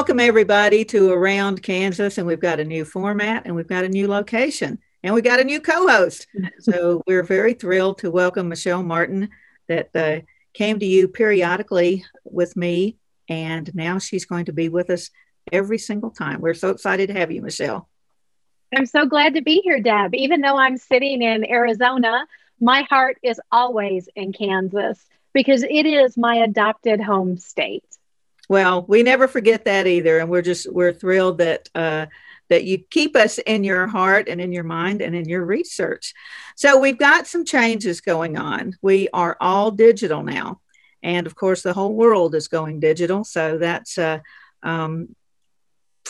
welcome everybody to Around Kansas, and we've got a new format and we've got a new location and we got a new co-host. so we're very thrilled to welcome Michelle Martin that uh, came to you periodically with me, and now she's going to be with us every single time. We're so excited to have you, Michelle. I'm so glad to be here, Deb. Even though I'm sitting in Arizona, my heart is always in Kansas because it is my adopted home state. Well, we never forget that either, and we're just we're thrilled that uh, that you keep us in your heart and in your mind and in your research. So we've got some changes going on. We are all digital now, and of course, the whole world is going digital. So that's uh, um,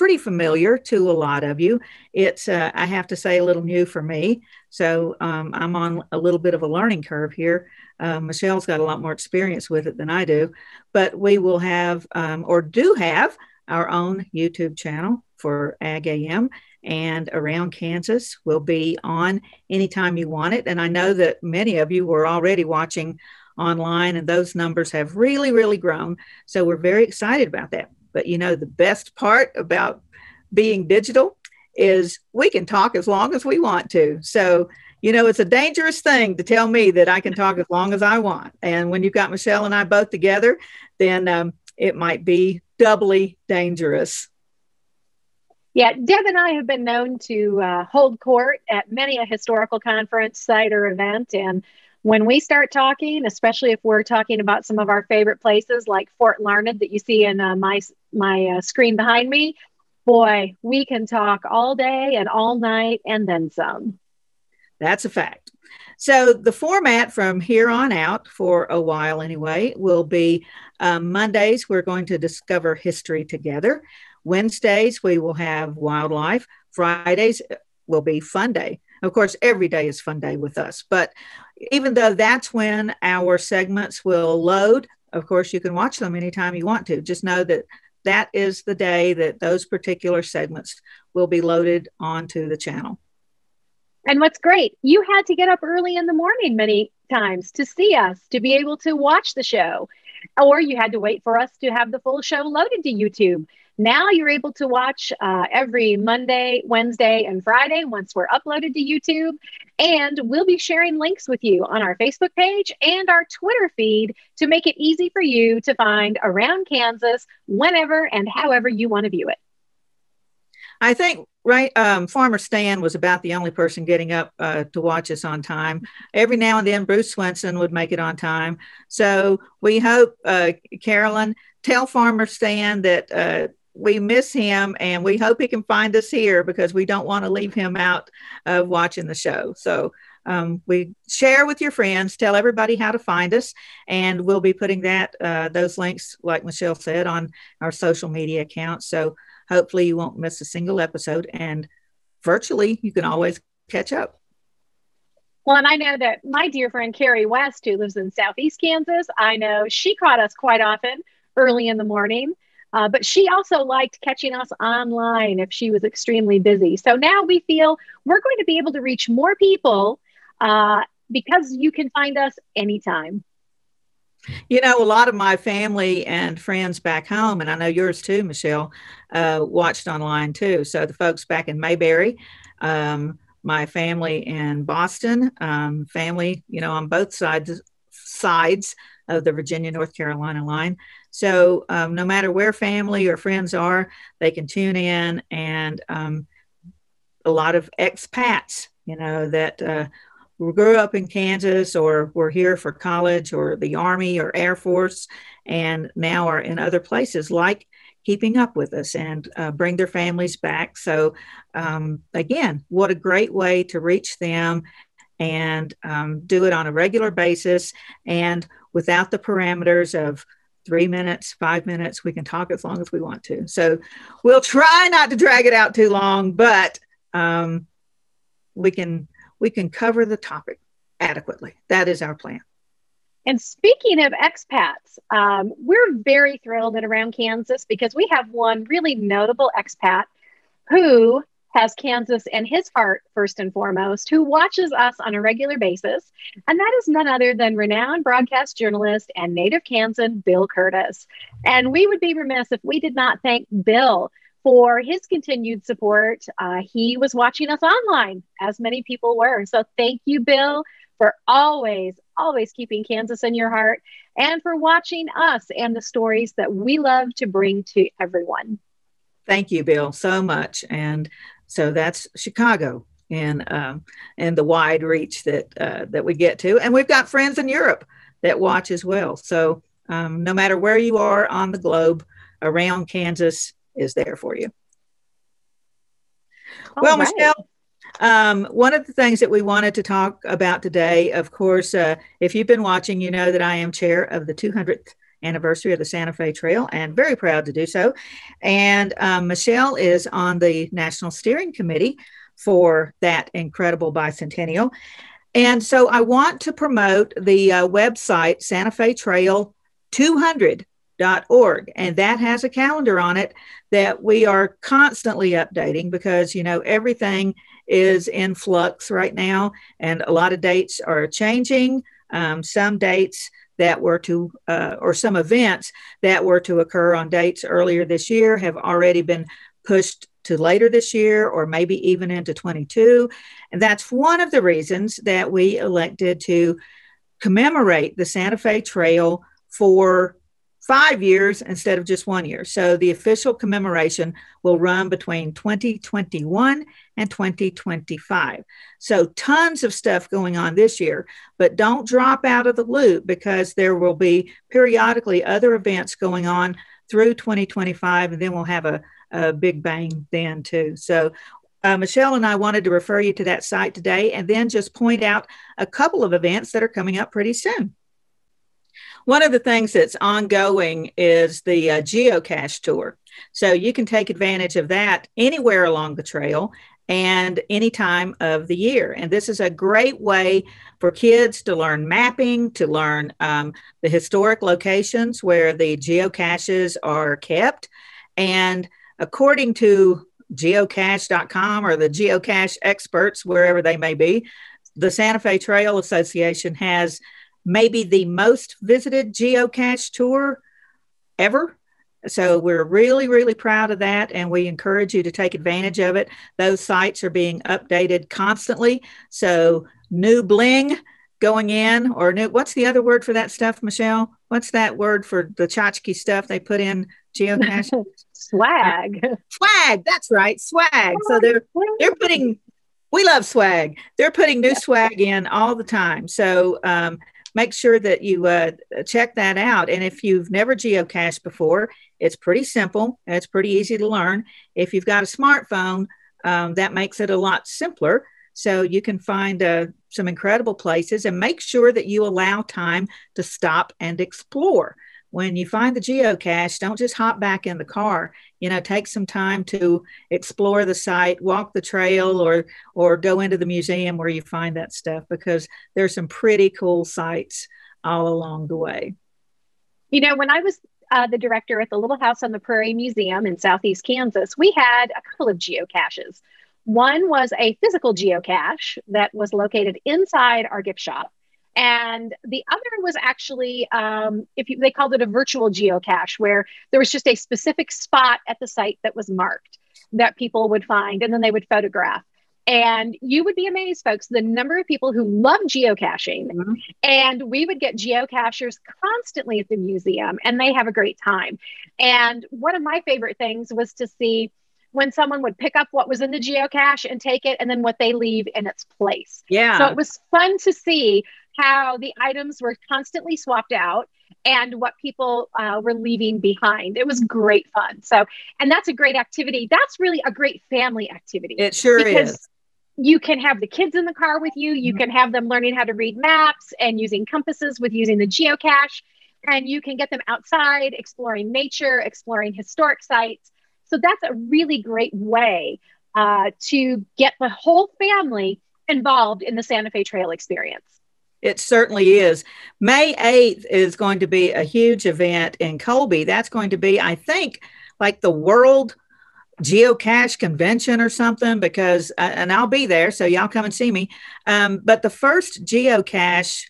pretty familiar to a lot of you. It's, uh, I have to say, a little new for me. So um, I'm on a little bit of a learning curve here. Uh, Michelle's got a lot more experience with it than I do, but we will have um, or do have our own YouTube channel for Ag AM and around Kansas will be on anytime you want it. And I know that many of you were already watching online, and those numbers have really, really grown. So we're very excited about that. But you know, the best part about being digital is we can talk as long as we want to. So you know, it's a dangerous thing to tell me that I can talk as long as I want. And when you've got Michelle and I both together, then um, it might be doubly dangerous. Yeah, Deb and I have been known to uh, hold court at many a historical conference, site, or event. And when we start talking, especially if we're talking about some of our favorite places like Fort Larned that you see in uh, my my uh, screen behind me, boy, we can talk all day and all night and then some. That's a fact. So the format from here on out, for a while anyway, will be um, Mondays, we're going to discover history together. Wednesdays, we will have wildlife. Fridays will be fun day. Of course, every day is fun day with us. But even though that's when our segments will load, of course, you can watch them anytime you want to. Just know that that is the day that those particular segments will be loaded onto the channel. And what's great, you had to get up early in the morning many times to see us, to be able to watch the show, or you had to wait for us to have the full show loaded to YouTube. Now you're able to watch uh, every Monday, Wednesday, and Friday once we're uploaded to YouTube. And we'll be sharing links with you on our Facebook page and our Twitter feed to make it easy for you to find around Kansas whenever and however you want to view it. I think right um, farmer stan was about the only person getting up uh, to watch us on time every now and then bruce swenson would make it on time so we hope uh, carolyn tell farmer stan that uh, we miss him and we hope he can find us here because we don't want to leave him out of watching the show so um, we share with your friends tell everybody how to find us and we'll be putting that uh, those links like michelle said on our social media accounts so Hopefully, you won't miss a single episode, and virtually, you can always catch up. Well, and I know that my dear friend Carrie West, who lives in Southeast Kansas, I know she caught us quite often early in the morning. Uh, but she also liked catching us online if she was extremely busy. So now we feel we're going to be able to reach more people uh, because you can find us anytime. You know, a lot of my family and friends back home, and I know yours too, Michelle, uh, watched online too. So the folks back in Mayberry, um, my family in Boston, um, family, you know, on both sides sides of the Virginia North Carolina line. So um, no matter where family or friends are, they can tune in, and um, a lot of expats, you know, that uh, grew up in Kansas or were here for college or the Army or Air Force and now are in other places like keeping up with us and uh, bring their families back. So, um, again, what a great way to reach them and um, do it on a regular basis and without the parameters of three minutes, five minutes. We can talk as long as we want to. So, we'll try not to drag it out too long, but um, we can we can cover the topic adequately. That is our plan. And speaking of expats, um, we're very thrilled at Around Kansas because we have one really notable expat who has Kansas in his heart, first and foremost, who watches us on a regular basis. And that is none other than renowned broadcast journalist and native Kansan, Bill Kurtis. And we would be remiss if we did not thank Bill for his continued support. Uh, he was watching us online, as many people were. So thank you, Bill, for always, always keeping Kansas in your heart and for watching us and the stories that we love to bring to everyone. Thank you, Bill, so much. And so that's Chicago and um, and the wide reach that uh, that we get to, and we've got friends in Europe that watch as well. So um, no matter where you are on the globe, around Kansas is there for you. All well, right. Michelle, um, one of the things that we wanted to talk about today, of course, uh, if you've been watching, you know that I am chair of the 200th anniversary of the Santa Fe Trail and very proud to do so. And um, Michelle is on the National Steering Committee for that incredible bicentennial. And so I want to promote the uh, website Santa Fe Trail 200.org. And that has a calendar on it that we are constantly updating because, you know, everything is in flux right now and a lot of dates are changing. Um, some dates that were to, uh, or some events that were to occur on dates earlier this year have already been pushed to later this year or maybe even into 22. And that's one of the reasons that we elected to commemorate the Santa Fe Trail for five years instead of just one year. So the official commemoration will run between 2021 and 2025. So tons of stuff going on this year, but don't drop out of the loop because there will be periodically other events going on through 2025, and then we'll have a, a big bang then too. So uh, Michelle and I wanted to refer you to that site today and then just point out a couple of events that are coming up pretty soon. One of the things that's ongoing is the uh, geocache tour. So you can take advantage of that anywhere along the trail and any time of the year. And this is a great way for kids to learn mapping, to learn um, the historic locations where the geocaches are kept. And according to geocache.com or the geocache experts, wherever they may be, the Santa Fe Trail Association has maybe the most visited geocache tour ever. So we're really, really proud of that, and we encourage you to take advantage of it. Those sites are being updated constantly. So new bling going in, or new, what's the other word for that stuff, Michelle? What's that word for the tchotchke stuff they put in geocache? swag. Swag. That's right, swag. So they're they're putting. We love swag. They're putting new swag in all the time. So um, make sure that you uh, check that out. And if you've never geocached before, it's pretty simple it's pretty easy to learn. If you've got a smartphone, um, that makes it a lot simpler. So you can find uh, some incredible places and make sure that you allow time to stop and explore when you find the geocache, don't just hop back in the car. You know, take some time to explore the site, walk the trail, or or go into the museum where you find that stuff because there's some pretty cool sites all along the way. You know, when I was uh, the director at the Little House on the Prairie Museum in Southeast Kansas, we had a couple of geocaches. One was a physical geocache that was located inside our gift shop and the other was actually um, if you, they called it a virtual geocache where there was just a specific spot at the site that was marked that people would find and then they would photograph and you would be amazed folks the number of people who love geocaching mm-hmm. and we would get geocachers constantly at the museum and they have a great time and one of my favorite things was to see when someone would pick up what was in the geocache and take it and then what they leave in its place. Yeah. So it was fun to see how the items were constantly swapped out and what people uh, were leaving behind. It was great fun. So, and that's a great activity. That's really a great family activity. It sure is. You can have the kids in the car with you. You mm-hmm. can have them learning how to read maps and using compasses with using the geocache. And you can get them outside exploring nature, exploring historic sites. So that's a really great way uh, to get the whole family involved in the Santa Fe Trail experience. It certainly is. May 8th is going to be a huge event in Colby. That's going to be, I think, like the world geocache convention or something because, uh, and I'll be there, so y'all come and see me. Um, but the first geocache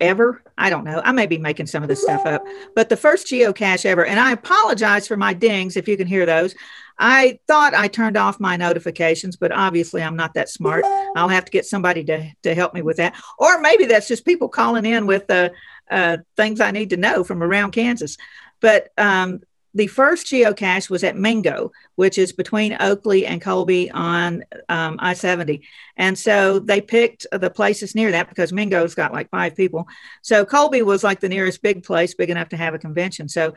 ever, I don't know, I may be making some of this stuff up, but the first geocache ever, and I apologize for my dings if you can hear those. I thought I turned off my notifications, but obviously I'm not that smart. I'll have to get somebody to, to help me with that. Or maybe that's just people calling in with uh, uh, things I need to know from around Kansas. But um, the first geocache was at Mingo, which is between Oakley and Colby on um, I 70. And so they picked the places near that because Mingo's got like five people. So Colby was like the nearest big place, big enough to have a convention. So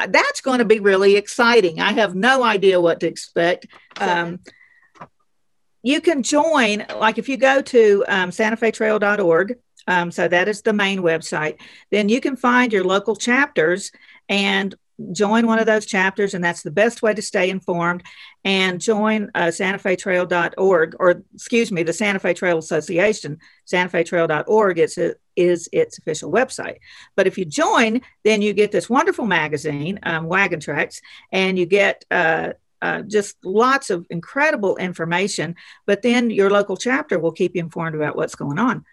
uh, that's going to be really exciting. I have no idea what to expect. Um, you can join, like if you go to um, santafetrail.org, um, so that is the main website, then you can find your local chapters and join one of those chapters, and that's the best way to stay informed. And join uh, SantaFeTrail.org, or excuse me, the Santa Fe Trail Association, SantaFeTrail.org is, is its official website. But if you join, then you get this wonderful magazine, um, Wagon Tracks, and you get uh, uh, just lots of incredible information. But then your local chapter will keep you informed about what's going on.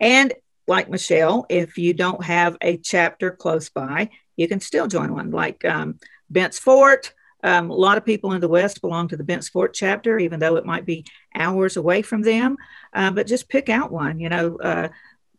And like Michelle, if you don't have a chapter close by, you can still join one, like um, Bent's Fort. Um, a lot of people in the West belong to the Bent's Fort chapter, even though it might be hours away from them. Uh, but just pick out one. You know, uh,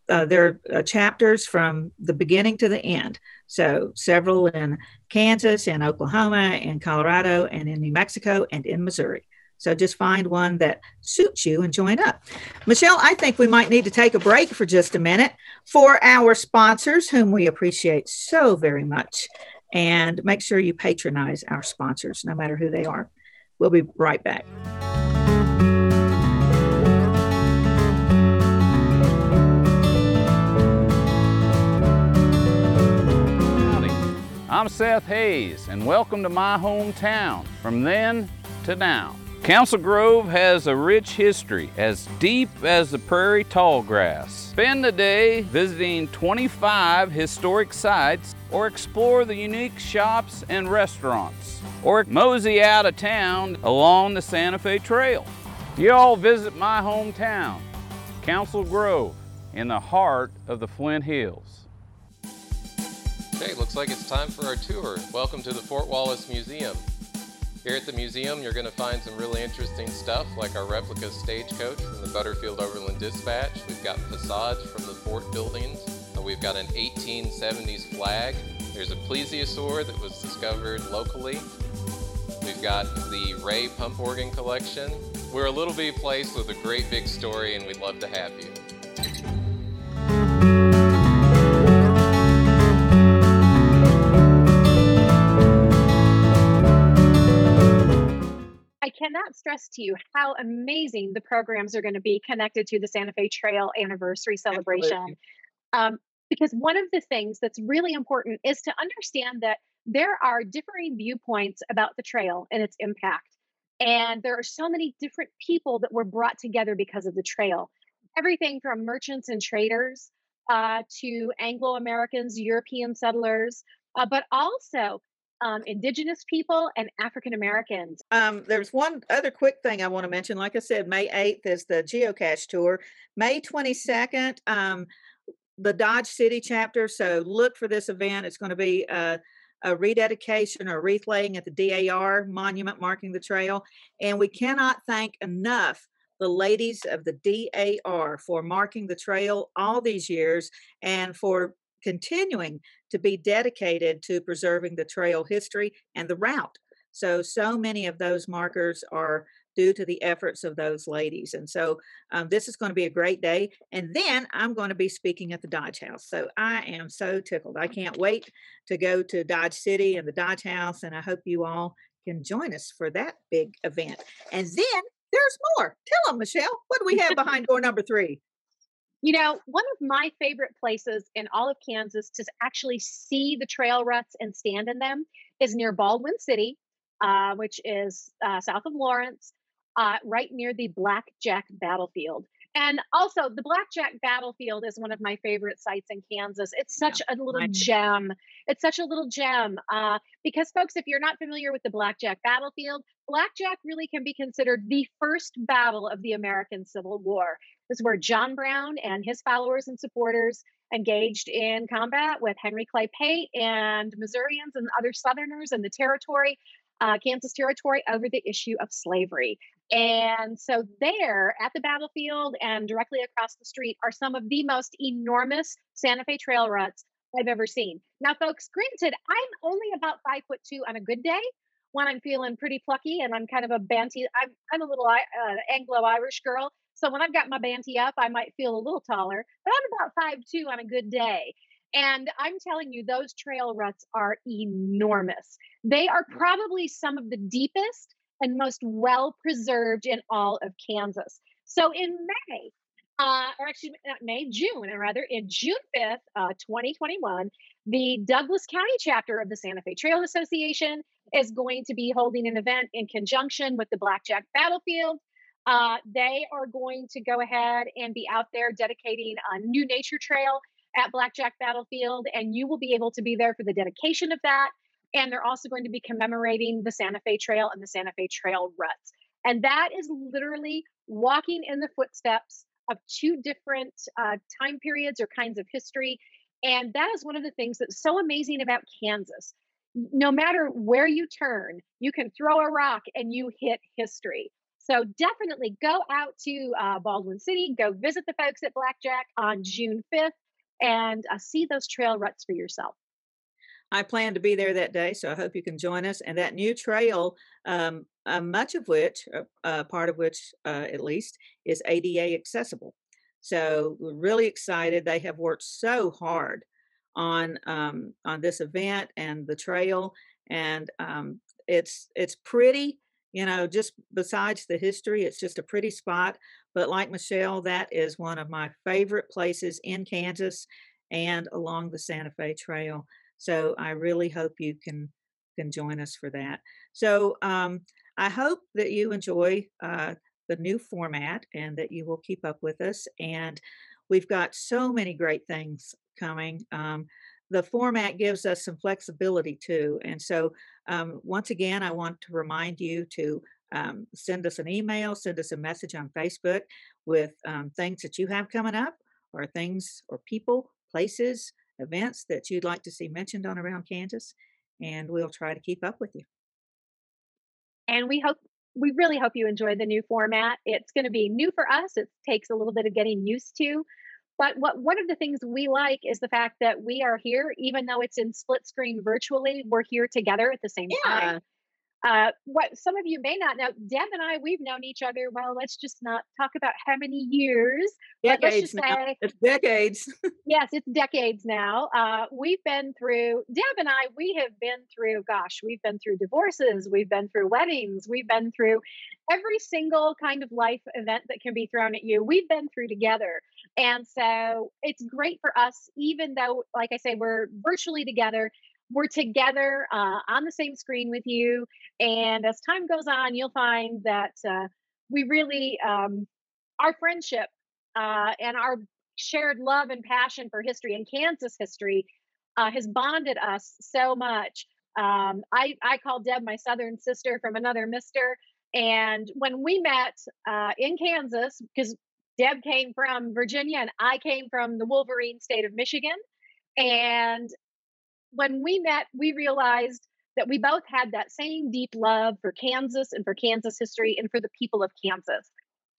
uh, there are uh, chapters from the beginning to the end. So several in Kansas, in Oklahoma, in Colorado, and in New Mexico, and in Missouri. So just find one that suits you and join up. Michelle, I think we might need to take a break for just a minute for our sponsors, whom we appreciate so very much. And make sure you patronize our sponsors, no matter who they are. We'll be right back. I'm Seth Hayes, and welcome to my hometown, from then to now. Council Grove has a rich history as deep as the prairie tall grass. Spend the day visiting 25 historic sites or explore the unique shops and restaurants or mosey out of town along the Santa Fe Trail. You all visit my hometown, Council Grove, in the heart of the Flint Hills. Okay, looks like it's time for our tour. Welcome to the Fort Wallace Museum. Here at the museum, you're going to find some really interesting stuff like our replica stagecoach from the Butterfield Overland Dispatch. We've got facades from the fort buildings. We've got an 1870s flag. There's a plesiosaur that was discovered locally. We've got the Ray pump organ collection. We're a little big place with a great big story, and we'd love to have you. Cannot stress to you how amazing the programs are going to be connected to the Santa Fe Trail anniversary celebration. Um, because one of the things that's really important is to understand that there are differing viewpoints about the trail and its impact. And there are so many different people that were brought together because of the trail. Everything from merchants and traders uh, to Anglo Americans, European settlers, uh, but also um, Indigenous people and African Americans. Um, there's one other quick thing I want to mention. Like I said, May 8th is the geocache tour. May 22nd, um, the Dodge City chapter. So look for this event. It's going to be a, a rededication or wreath laying at the DAR monument marking the trail. And we cannot thank enough the ladies of the DAR for marking the trail all these years and for continuing to be dedicated to preserving the trail history and the route. So, so many of those markers are due to the efforts of those ladies. And so, um, this is going to be a great day. And then I'm going to be speaking at the Dodge House. So, I am so tickled. I can't wait to go to Dodge City and the Dodge House. And I hope you all can join us for that big event. And then there's more. Tell them, Michelle, what do we have behind door number three? You know, one of my favorite places in all of Kansas to actually see the trail ruts and stand in them is near Baldwin City, uh, which is uh, south of Lawrence, uh, right near the Blackjack battlefield. And also, the Blackjack Battlefield is one of my favorite sites in Kansas. It's such yeah, a little gem. It's such a little gem uh, because, folks, if you're not familiar with the Blackjack Battlefield, Blackjack really can be considered the first battle of the American Civil War. This is where John Brown and his followers and supporters engaged in combat with Henry Clay Pate and Missourians and other Southerners in the territory, uh, Kansas Territory, over the issue of slavery. And so, there at the battlefield and directly across the street are some of the most enormous Santa Fe trail ruts I've ever seen. Now, folks, granted, I'm only about five foot two on a good day when I'm feeling pretty plucky and I'm kind of a banty. I'm, I'm a little uh, Anglo Irish girl. So when I've got my banty up, I might feel a little taller, but I'm about five two on a good day. And I'm telling you, those trail ruts are enormous. They are probably some of the deepest and most well preserved in all of Kansas. So in May, uh, or actually not May, June, or rather in June 5th, uh, 2021, the Douglas County chapter of the Santa Fe Trail Association is going to be holding an event in conjunction with the Blackjack Battlefield. Uh, they are going to go ahead and be out there dedicating a new nature trail at Blackjack Battlefield, and you will be able to be there for the dedication of that. And they're also going to be commemorating the Santa Fe Trail and the Santa Fe Trail ruts. And that is literally walking in the footsteps of two different uh, time periods or kinds of history. And that is one of the things that's so amazing about Kansas. No matter where you turn, you can throw a rock and you hit history. So definitely go out to uh, Baldwin City, go visit the folks at Blackjack on June 5th, and uh, see those trail ruts for yourself. I plan to be there that day, so I hope you can join us. And that new trail, um, uh, much of which, uh, uh part of which uh, at least, is ADA accessible. So we're really excited. They have worked so hard on um, on this event and the trail, and um, it's it's pretty. You know, just besides the history, it's just a pretty spot. But like Michelle, that is one of my favorite places in Kansas and along the Santa Fe Trail. So I really hope you can can join us for that. So um, I hope that you enjoy uh, the new format and that you will keep up with us. And we've got so many great things coming. Um, the format gives us some flexibility too. And so, um, once again, I want to remind you to um, send us an email, send us a message on Facebook with um, things that you have coming up, or things, or people, places, events that you'd like to see mentioned on Around Kansas, and we'll try to keep up with you. And we hope we really hope you enjoy the new format. It's going to be new for us. It takes a little bit of getting used to. But what one of the things we like is the fact that we are here, even though it's in split screen virtually, we're here together at the same yeah. time. Uh, what some of you may not know, Deb and I, we've known each other. Well, let's just not talk about how many years. Decades now. Say, it's decades. yes, it's decades now. Uh, we've been through. Deb and I, we have been through. Gosh, we've been through divorces. We've been through weddings. We've been through every single kind of life event that can be thrown at you. We've been through together, and so it's great for us, even though, like I say, we're virtually together we're together uh, on the same screen with you. And as time goes on, you'll find that uh, we really, um, our friendship uh, and our shared love and passion for history and Kansas history uh, has bonded us so much. Um, I, I call Deb my southern sister from another mister. And when we met uh, in Kansas, because Deb came from Virginia and I came from the Wolverine state of Michigan. And when we met, we realized that we both had that same deep love for Kansas and for Kansas history and for the people of Kansas.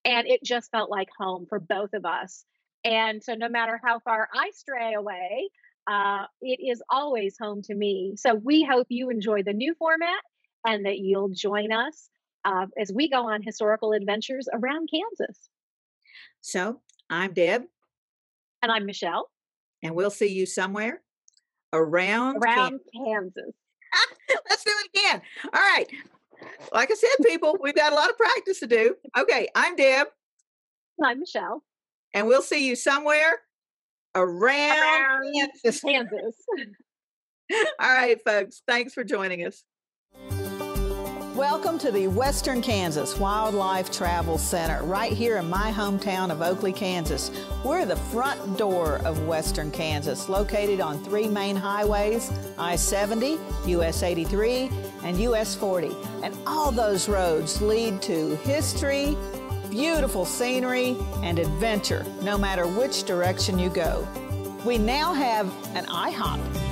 And it just felt like home for both of us. And so, no matter how far I stray away, uh, it is always home to me. So, we hope you enjoy the new format and that you'll join us uh, as we go on historical adventures around Kansas. So, I'm Deb. And I'm Michelle. And we'll see you somewhere around around Kansas. Kansas. Let's do it again. All right. Like I said, people, we've got a lot of practice to do. Okay, I'm Deb. I'm Michelle. And we'll see you somewhere around, around Kansas. Kansas. All right, folks. Thanks for joining us. Welcome to the Western Kansas Wildlife Travel Center, right here in my hometown of Oakley, Kansas. We're the front door of Western Kansas, located on three main highways I 70, US 83, and US 40. And all those roads lead to history, beautiful scenery, and adventure, no matter which direction you go. We now have an IHOP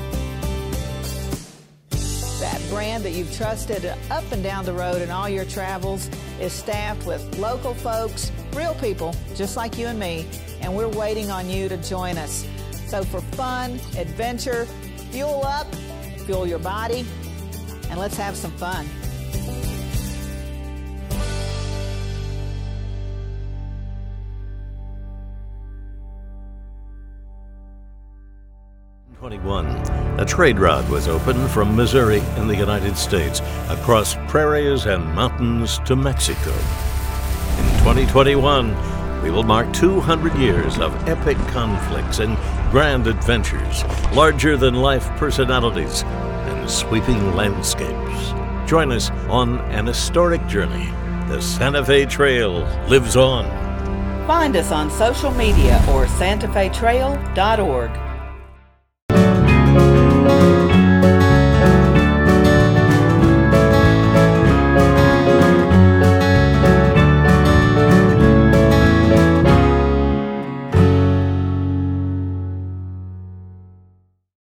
that brand that you've trusted up and down the road in all your travels is staffed with local folks, real people just like you and me, and we're waiting on you to join us. So for fun, adventure, fuel up, fuel your body, and let's have some fun. A trade route was opened from Missouri in the United States across prairies and mountains to Mexico. In 2021, we will mark 200 years of epic conflicts and grand adventures, larger than life personalities, and sweeping landscapes. Join us on an historic journey. The Santa Fe Trail lives on. Find us on social media or santafetrail.org.